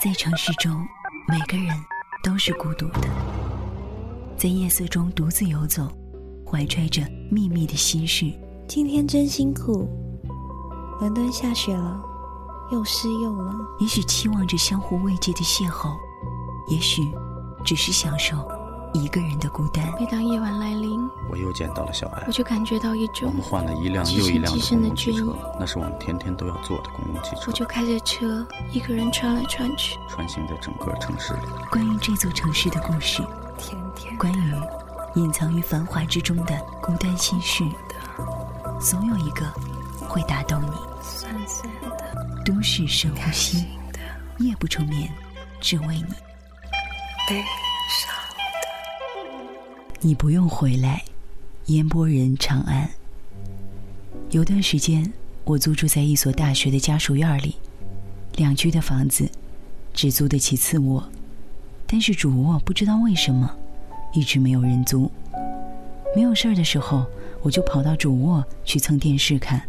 在城市中，每个人都是孤独的，在夜色中独自游走，怀揣着秘密的心事。今天真辛苦，伦敦下雪了，又湿又冷。也许期望着相互慰藉的邂逅，也许只是享受一个人的孤单。每当夜晚来临，我又见到了小艾我。就感觉到一我种们，换了一辆又一辆的极深的公共汽车，那是我们天天都要坐的公共汽车我，就开着车一个人穿来穿去。穿行在整个城市里。关于这座城市的故事，天天关于隐藏于繁华之中的孤单心事，总有一个会打动你。酸酸的，都市深呼吸，的，夜不成眠，只为你。悲伤。你不用回来，烟波人长安。有段时间，我租住在一所大学的家属院里，两居的房子，只租得起次卧，但是主卧不知道为什么一直没有人租。没有事儿的时候，我就跑到主卧去蹭电视看。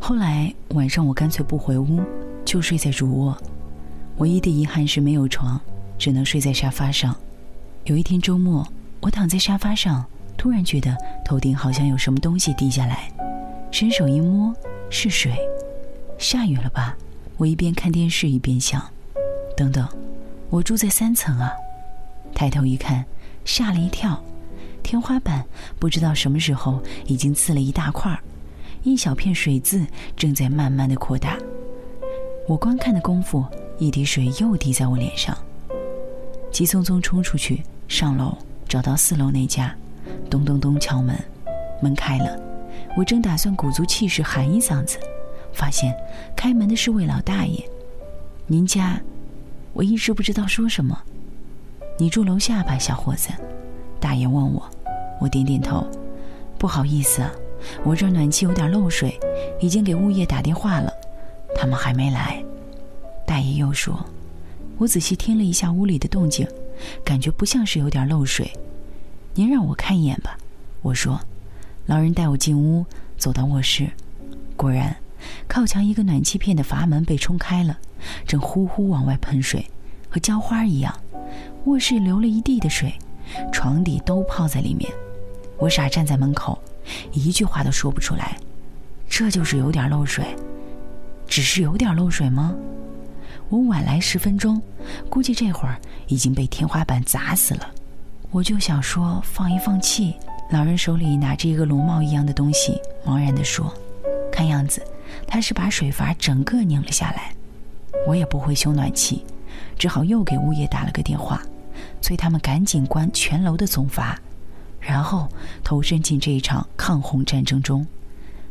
后来晚上我干脆不回屋，就睡在主卧。唯一的遗憾是没有床，只能睡在沙发上。有一天周末，我躺在沙发上，突然觉得头顶好像有什么东西滴下来，伸手一摸，是水。下雨了吧？我一边看电视一边想，等等，我住在三层啊！抬头一看，吓了一跳，天花板不知道什么时候已经刺了一大块儿，一小片水渍正在慢慢的扩大。我观看的功夫，一滴水又滴在我脸上，急匆匆冲出去，上楼找到四楼那家，咚咚咚敲门，门开了，我正打算鼓足气势喊一嗓子，发现开门的是位老大爷。您家？我一时不知道说什么。你住楼下吧，小伙子。大爷问我，我点点头。不好意思，我这暖气有点漏水，已经给物业打电话了，他们还没来。大爷又说，我仔细听了一下屋里的动静，感觉不像是有点漏水。您让我看一眼吧，我说。老人带我进屋，走到卧室，果然，靠墙一个暖气片的阀门被冲开了，正呼呼往外喷水，和浇花一样。卧室流了一地的水，床底都泡在里面。我傻站在门口，一句话都说不出来。这就是有点漏水，只是有点漏水吗？我晚来十分钟，估计这会儿已经被天花板砸死了。我就想说放一放气。老人手里拿着一个龙帽一样的东西，茫然地说：“看样子他是把水阀整个拧了下来。”我也不会修暖气，只好又给物业打了个电话，催他们赶紧关全楼的总阀，然后投身进这一场抗洪战争中。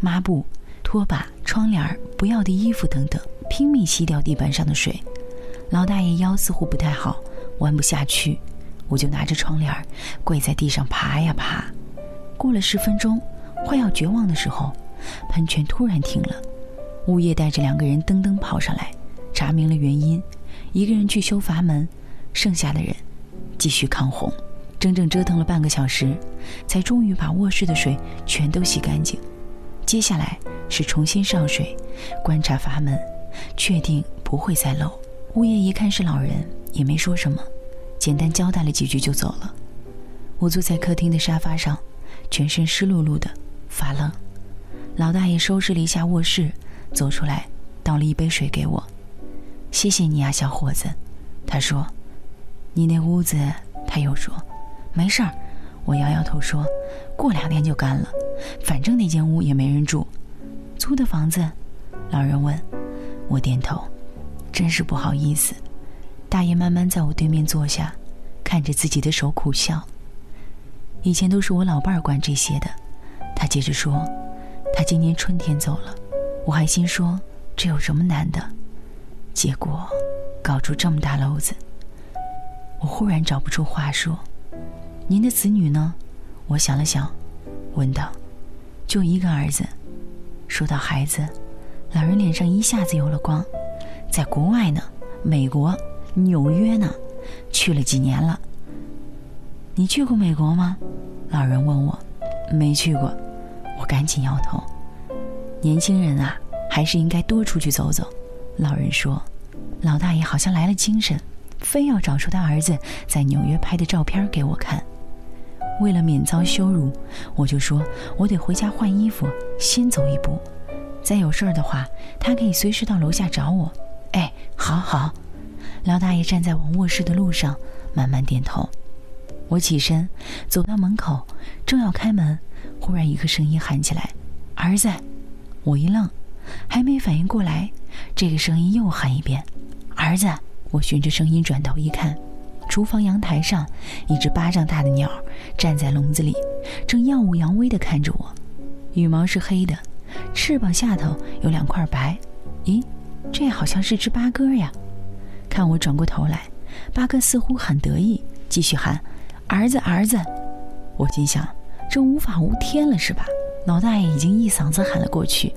抹布、拖把、窗帘、不要的衣服等等，拼命吸掉地板上的水。老大爷腰似乎不太好，弯不下去，我就拿着窗帘跪在地上爬呀爬。过了十分钟，快要绝望的时候，喷泉突然停了。物业带着两个人噔噔跑上来，查明了原因，一个人去修阀门，剩下的人继续抗洪。整整折腾了半个小时，才终于把卧室的水全都洗干净。接下来是重新上水，观察阀门，确定不会再漏。物业一看是老人，也没说什么，简单交代了几句就走了。我坐在客厅的沙发上，全身湿漉漉的，发愣。老大爷收拾了一下卧室，走出来，倒了一杯水给我。谢谢你啊，小伙子。他说：“你那屋子……”他又说：“没事儿。”我摇摇头说：“过两天就干了，反正那间屋也没人住。”租的房子？老人问。我点头。真是不好意思。大爷慢慢在我对面坐下，看着自己的手苦笑。以前都是我老伴儿管这些的。他接着说：“他今年春天走了。”我还心说这有什么难的，结果搞出这么大篓子。我忽然找不出话说。您的子女呢？我想了想，问道：“就一个儿子。”说到孩子，老人脸上一下子有了光，在国外呢，美国纽约呢，去了几年了。你去过美国吗？老人问我。没去过，我赶紧摇头。年轻人啊，还是应该多出去走走。老人说。老大爷好像来了精神，非要找出他儿子在纽约拍的照片给我看。为了免遭羞辱，我就说我得回家换衣服，先走一步。再有事儿的话，他可以随时到楼下找我。哎，好好。老大爷站在往卧室的路上，慢慢点头。我起身走到门口，正要开门，忽然一个声音喊起来：“儿子！”我一愣，还没反应过来，这个声音又喊一遍：“儿子！”我循着声音转头一看，厨房阳台上一只巴掌大的鸟站在笼子里，正耀武扬威地看着我，羽毛是黑的，翅膀下头有两块白。咦，这好像是只八哥呀！看我转过头来，八哥似乎很得意，继续喊。儿子，儿子！我心想，这无法无天了是吧？老大爷已经一嗓子喊了过去：“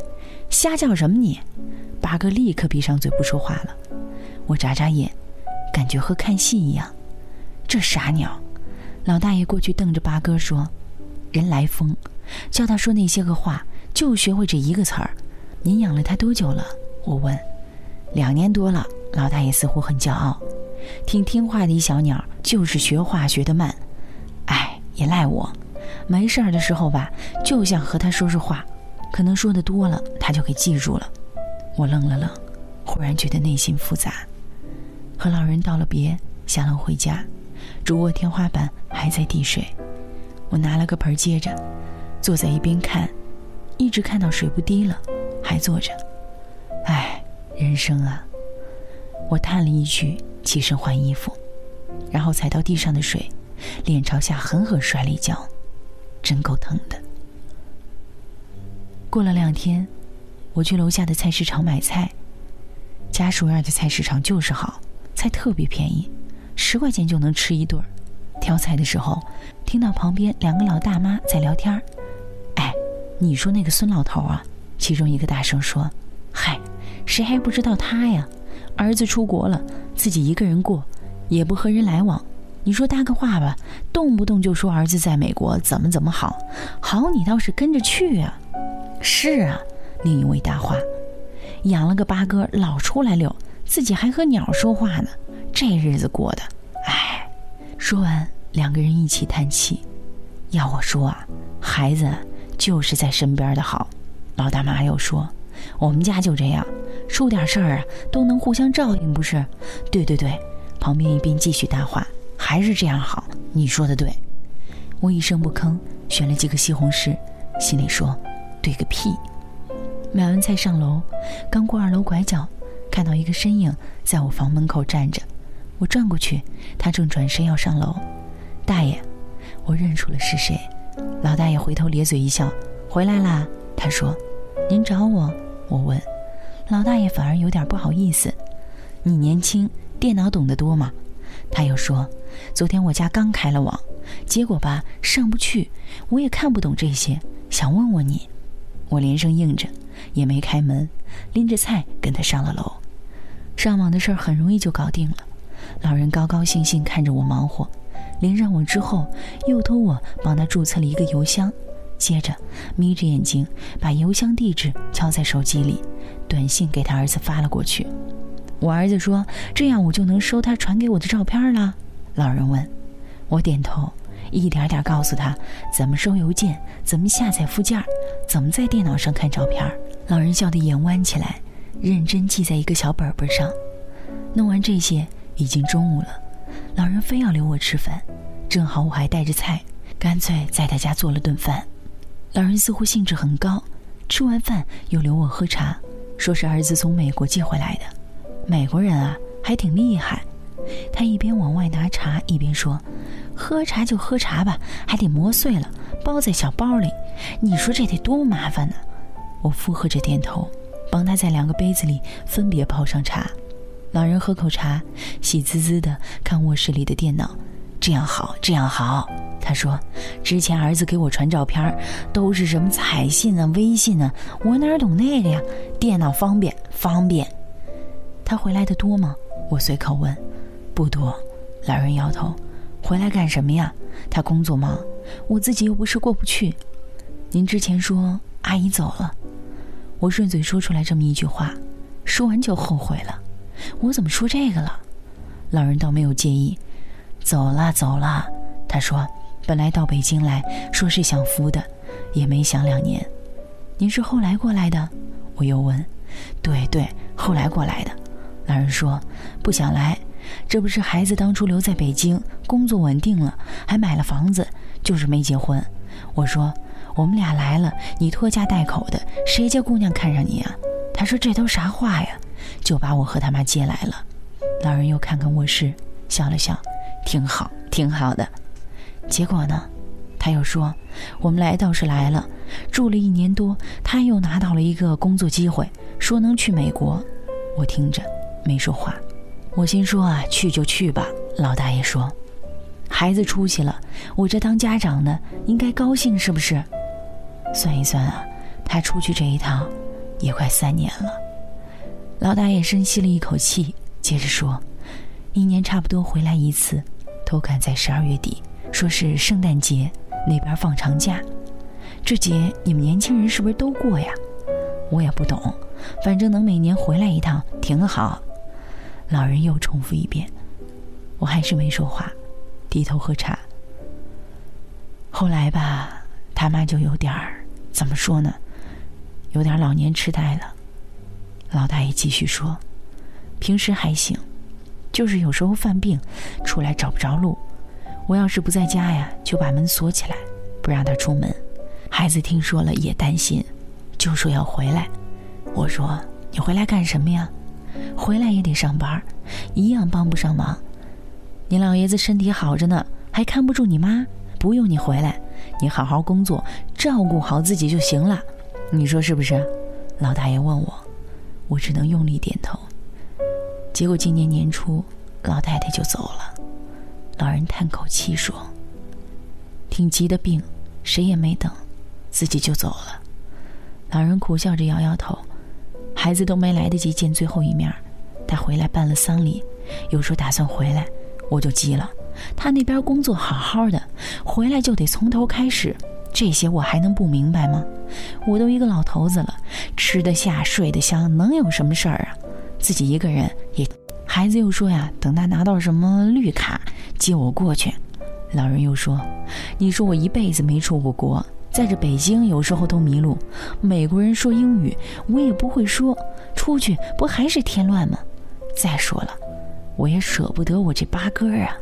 瞎叫什么你！”八哥立刻闭上嘴不说话了。我眨眨眼，感觉和看戏一样。这傻鸟！老大爷过去瞪着八哥说：“人来疯，叫他说那些个话，就学会这一个词儿。您养了它多久了？”我问。两年多了。老大爷似乎很骄傲。挺听话的一小鸟，就是学话学得慢。哎，也赖我，没事儿的时候吧，就想和他说说话，可能说的多了，他就给记住了。我愣了愣，忽然觉得内心复杂。和老人道了别，下楼回家，主卧天花板还在滴水。我拿了个盆接着，坐在一边看，一直看到水不滴了，还坐着。哎，人生啊！我叹了一句。起身换衣服，然后踩到地上的水，脸朝下狠狠摔了一跤，真够疼的。过了两天，我去楼下的菜市场买菜，家属院的菜市场就是好，菜特别便宜，十块钱就能吃一顿。挑菜的时候，听到旁边两个老大妈在聊天哎，你说那个孙老头啊？其中一个大声说：“嗨，谁还不知道他呀？”儿子出国了，自己一个人过，也不和人来往。你说搭个话吧，动不动就说儿子在美国怎么怎么好，好你倒是跟着去啊！是啊，另一位搭话，养了个八哥，老出来溜，自己还和鸟说话呢，这日子过的，唉。说完，两个人一起叹气。要我说啊，孩子就是在身边的好。老大妈又说，我们家就这样。出点事儿啊，都能互相照应，不是？对对对，旁边一边继续搭话，还是这样好。你说的对，我一声不吭，选了几个西红柿，心里说：对个屁！买完菜上楼，刚过二楼拐角，看到一个身影在我房门口站着，我转过去，他正转身要上楼。大爷，我认出了是谁。老大爷回头咧嘴一笑，回来啦。他说：“您找我？”我问。老大爷反而有点不好意思，你年轻，电脑懂得多吗？他又说，昨天我家刚开了网，结果吧上不去，我也看不懂这些，想问问你。我连声应着，也没开门，拎着菜跟他上了楼。上网的事儿很容易就搞定了，老人高高兴兴看着我忙活，连上网之后又托我帮他注册了一个邮箱。接着，眯着眼睛把邮箱地址敲在手机里，短信给他儿子发了过去。我儿子说：“这样我就能收他传给我的照片了。”老人问，我点头，一点点告诉他怎么收邮件，怎么下载附件，怎么在电脑上看照片。老人笑得眼弯起来，认真记在一个小本本上。弄完这些，已经中午了，老人非要留我吃饭，正好我还带着菜，干脆在他家做了顿饭。老人似乎兴致很高，吃完饭又留我喝茶，说是儿子从美国寄回来的。美国人啊，还挺厉害。他一边往外拿茶，一边说：“喝茶就喝茶吧，还得磨碎了，包在小包里。你说这得多麻烦呢？”我附和着点头，帮他在两个杯子里分别泡上茶。老人喝口茶，喜滋滋的看卧室里的电脑。这样好，这样好。他说：“之前儿子给我传照片，都是什么彩信啊、微信啊，我哪懂那个呀？电脑方便，方便。”他回来的多吗？我随口问。不多。老人摇头。回来干什么呀？他工作忙，我自己又不是过不去。您之前说阿姨走了，我顺嘴说出来这么一句话，说完就后悔了。我怎么说这个了？老人倒没有介意，走了走了。他说：“本来到北京来说是享福的，也没享两年。您是后来过来的？”我又问：“对对，后来过来的。”老人说：“不想来，这不是孩子当初留在北京，工作稳定了，还买了房子，就是没结婚。”我说：“我们俩来了，你拖家带口的，谁家姑娘看上你啊？”他说：“这都啥话呀？”就把我和他妈接来了。老人又看看卧室，笑了笑：“挺好，挺好的。”结果呢，他又说：“我们来倒是来了，住了一年多，他又拿到了一个工作机会，说能去美国。”我听着没说话，我心说啊，去就去吧。老大爷说：“孩子出息了，我这当家长的应该高兴是不是？”算一算啊，他出去这一趟也快三年了。老大爷深吸了一口气，接着说：“一年差不多回来一次，都赶在十二月底。”说是圣诞节那边放长假，这节你们年轻人是不是都过呀？我也不懂，反正能每年回来一趟挺好。老人又重复一遍，我还是没说话，低头喝茶。后来吧，他妈就有点儿怎么说呢？有点老年痴呆了。老大爷继续说，平时还行，就是有时候犯病，出来找不着路。我要是不在家呀，就把门锁起来，不让他出门。孩子听说了也担心，就说要回来。我说：“你回来干什么呀？回来也得上班，一样帮不上忙。你老爷子身体好着呢，还看不住你妈，不用你回来，你好好工作，照顾好自己就行了。你说是不是？”老大爷问我，我只能用力点头。结果今年年初，老太太就走了。老人叹口气说：“挺急的病，谁也没等，自己就走了。”老人苦笑着摇摇头。孩子都没来得及见最后一面，他回来办了丧礼，又说打算回来，我就急了。他那边工作好好的，回来就得从头开始，这些我还能不明白吗？我都一个老头子了，吃得下睡得香，能有什么事儿啊？自己一个人也……孩子又说呀，等他拿到什么绿卡。接我过去，老人又说：“你说我一辈子没出过国，在这北京有时候都迷路。美国人说英语，我也不会说，出去不还是添乱吗？再说了，我也舍不得我这八哥啊。”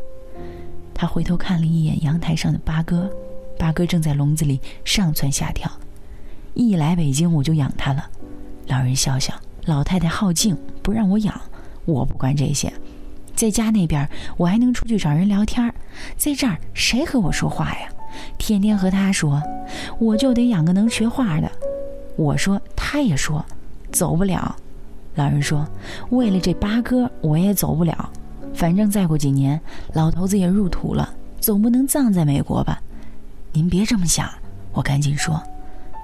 他回头看了一眼阳台上的八哥，八哥正在笼子里上蹿下跳。一来北京我就养他了。老人笑笑：“老太太好静，不让我养，我不管这些。”在家那边，我还能出去找人聊天在这儿谁和我说话呀？天天和他说，我就得养个能学话的。我说，他也说，走不了。老人说，为了这八哥，我也走不了。反正再过几年，老头子也入土了，总不能葬在美国吧？您别这么想。我赶紧说，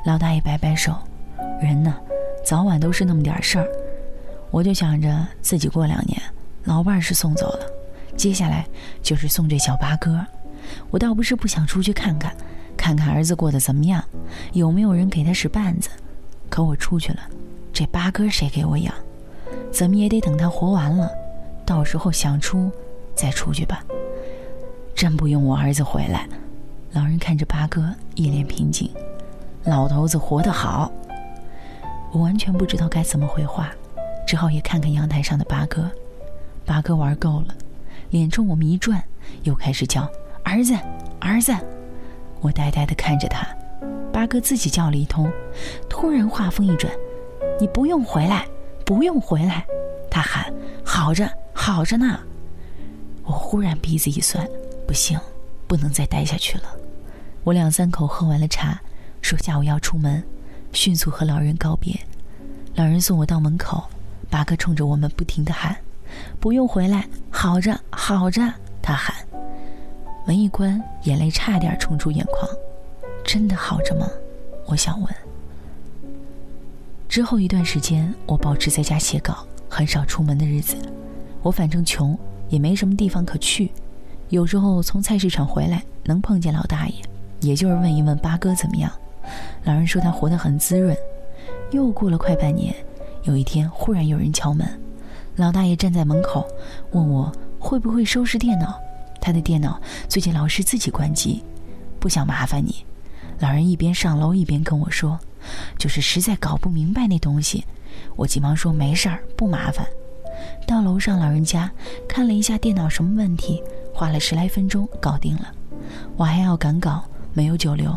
老大爷摆摆手，人呢，早晚都是那么点事儿。我就想着自己过两年。老伴儿是送走了，接下来就是送这小八哥。我倒不是不想出去看看，看看儿子过得怎么样，有没有人给他使绊子。可我出去了，这八哥谁给我养？怎么也得等他活完了，到时候想出再出去吧。真不用我儿子回来。老人看着八哥，一脸平静。老头子活得好。我完全不知道该怎么回话，只好也看看阳台上的八哥。八哥玩够了，脸冲我们一转，又开始叫儿子，儿子。我呆呆地看着他，八哥自己叫了一通，突然话锋一转：“你不用回来，不用回来。”他喊：“好着，好着呢。”我忽然鼻子一酸，不行，不能再待下去了。我两三口喝完了茶，说下午要出门，迅速和老人告别。老人送我到门口，八哥冲着我们不停地喊。不用回来，好着好着，他喊。门一关，眼泪差点冲出眼眶。真的好着吗？我想问。之后一段时间，我保持在家写稿，很少出门的日子。我反正穷，也没什么地方可去。有时候从菜市场回来，能碰见老大爷，也就是问一问八哥怎么样。老人说他活得很滋润。又过了快半年，有一天忽然有人敲门。老大爷站在门口，问我会不会收拾电脑。他的电脑最近老是自己关机，不想麻烦你。老人一边上楼一边跟我说：“就是实在搞不明白那东西。”我急忙说：“没事儿，不麻烦。”到楼上老人家看了一下电脑什么问题，花了十来分钟搞定了。我还要赶稿，没有久留。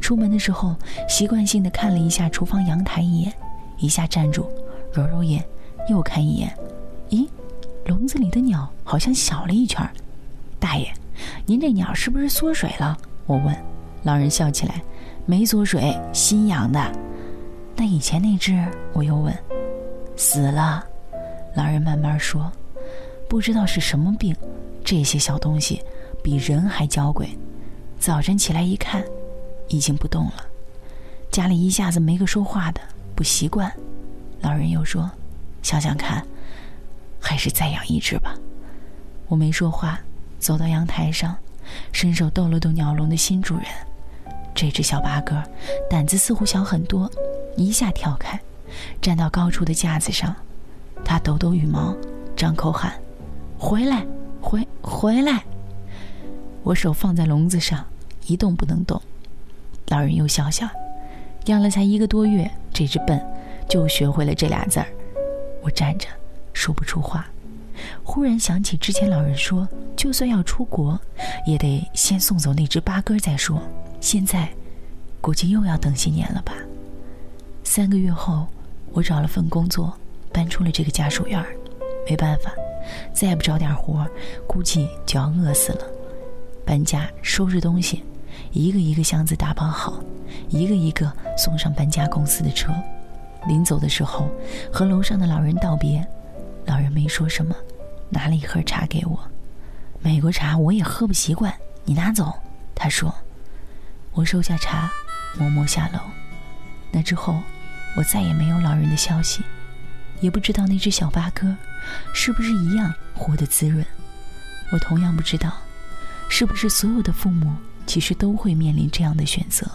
出门的时候习惯性的看了一下厨房阳台一眼，一下站住，揉揉眼，又看一眼。咦，笼子里的鸟好像小了一圈。大爷，您这鸟是不是缩水了？我问。老人笑起来，没缩水，新养的。那以前那只，我又问，死了。老人慢慢说，不知道是什么病，这些小东西比人还娇贵。早晨起来一看，已经不动了。家里一下子没个说话的，不习惯。老人又说，想想看，还是再养一只吧。我没说话，走到阳台上，伸手逗了逗鸟笼的新主人。这只小八哥胆子似乎小很多，一下跳开，站到高处的架子上。他抖抖羽毛，张口喊：“回来，回回来！”我手放在笼子上，一动不能动。老人又笑笑，养了才一个多月，这只笨就学会了这俩字儿。我站着，说不出话。忽然想起之前老人说，就算要出国，也得先送走那只八哥再说。现在，估计又要等些年了吧。三个月后，我找了份工作，搬出了这个家属院儿。没办法，再不找点活，估计就要饿死了。搬家、收拾东西，一个一个箱子打包好，一个一个送上搬家公司的车。临走的时候，和楼上的老人道别，老人没说什么，拿了一盒茶给我。美国茶我也喝不习惯，你拿走。他说。我收下茶，默默下楼。那之后，我再也没有老人的消息，也不知道那只小八哥是不是一样活得滋润。我同样不知道，是不是所有的父母其实都会面临这样的选择？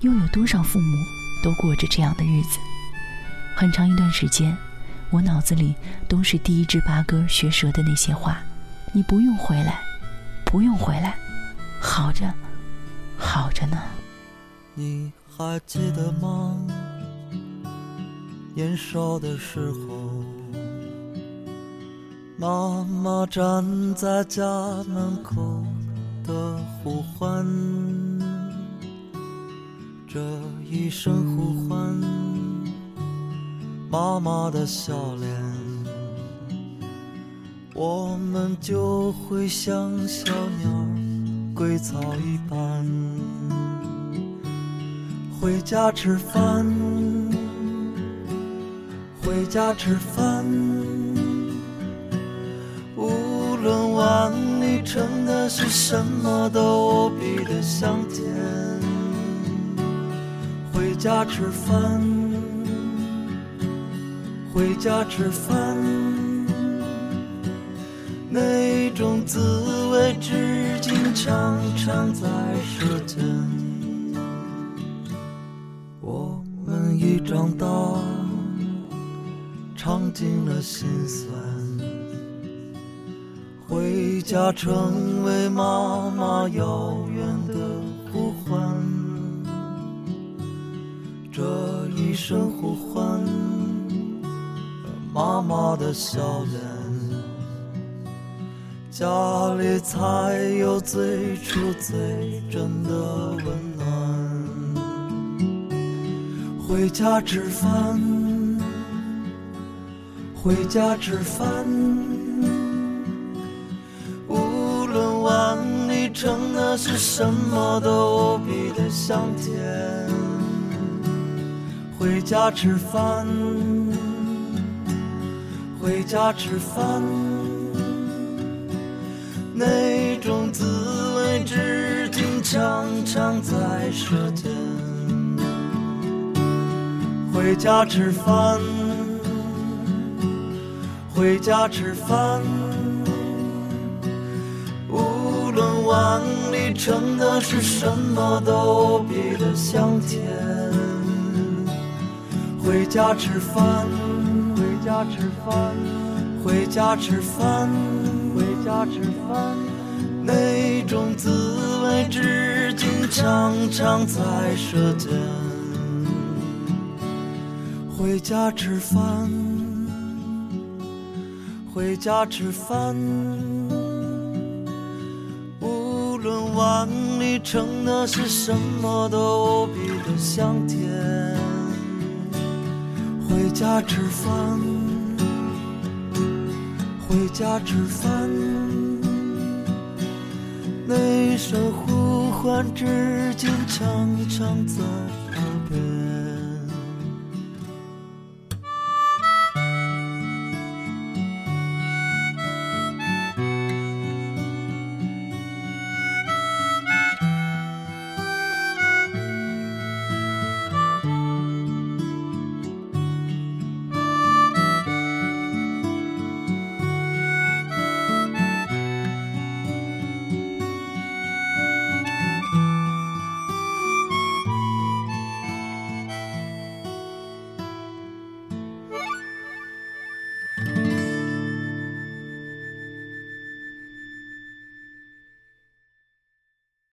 又有多少父母都过着这样的日子？很长一段时间，我脑子里都是第一只八哥学舌的那些话：“你不用回来，不用回来，好着。”好着呢。你还记得吗？年少的时候，妈妈站在家门口的呼唤，这一声呼唤，妈妈的笑脸，我们就会像小鸟。归巢一般，回家吃饭，回家吃饭。论碗里盛的是什么，都无比的香甜。回家吃饭，回家吃饭。那种滋味，至今常常在舌尖。我们已长大，尝尽了心酸，回家成为妈妈遥远的呼唤。这一声呼唤，妈妈的笑脸。家里才有最初最真的温暖。回家吃饭，回家吃饭。成的是什么，都无比的香甜。回家吃饭，回家吃饭。那种滋味，至今常常在舌尖。回家吃饭，回家吃饭。碗里盛的是什么，都比的香甜。回家吃饭，回家吃饭。回家吃饭，回家吃饭，那种滋味至今常常在舌尖。回家吃饭，回家吃饭，碗里盛的是什么，都无比的香甜。回家吃饭，回家吃饭，那声呼唤至今常常在。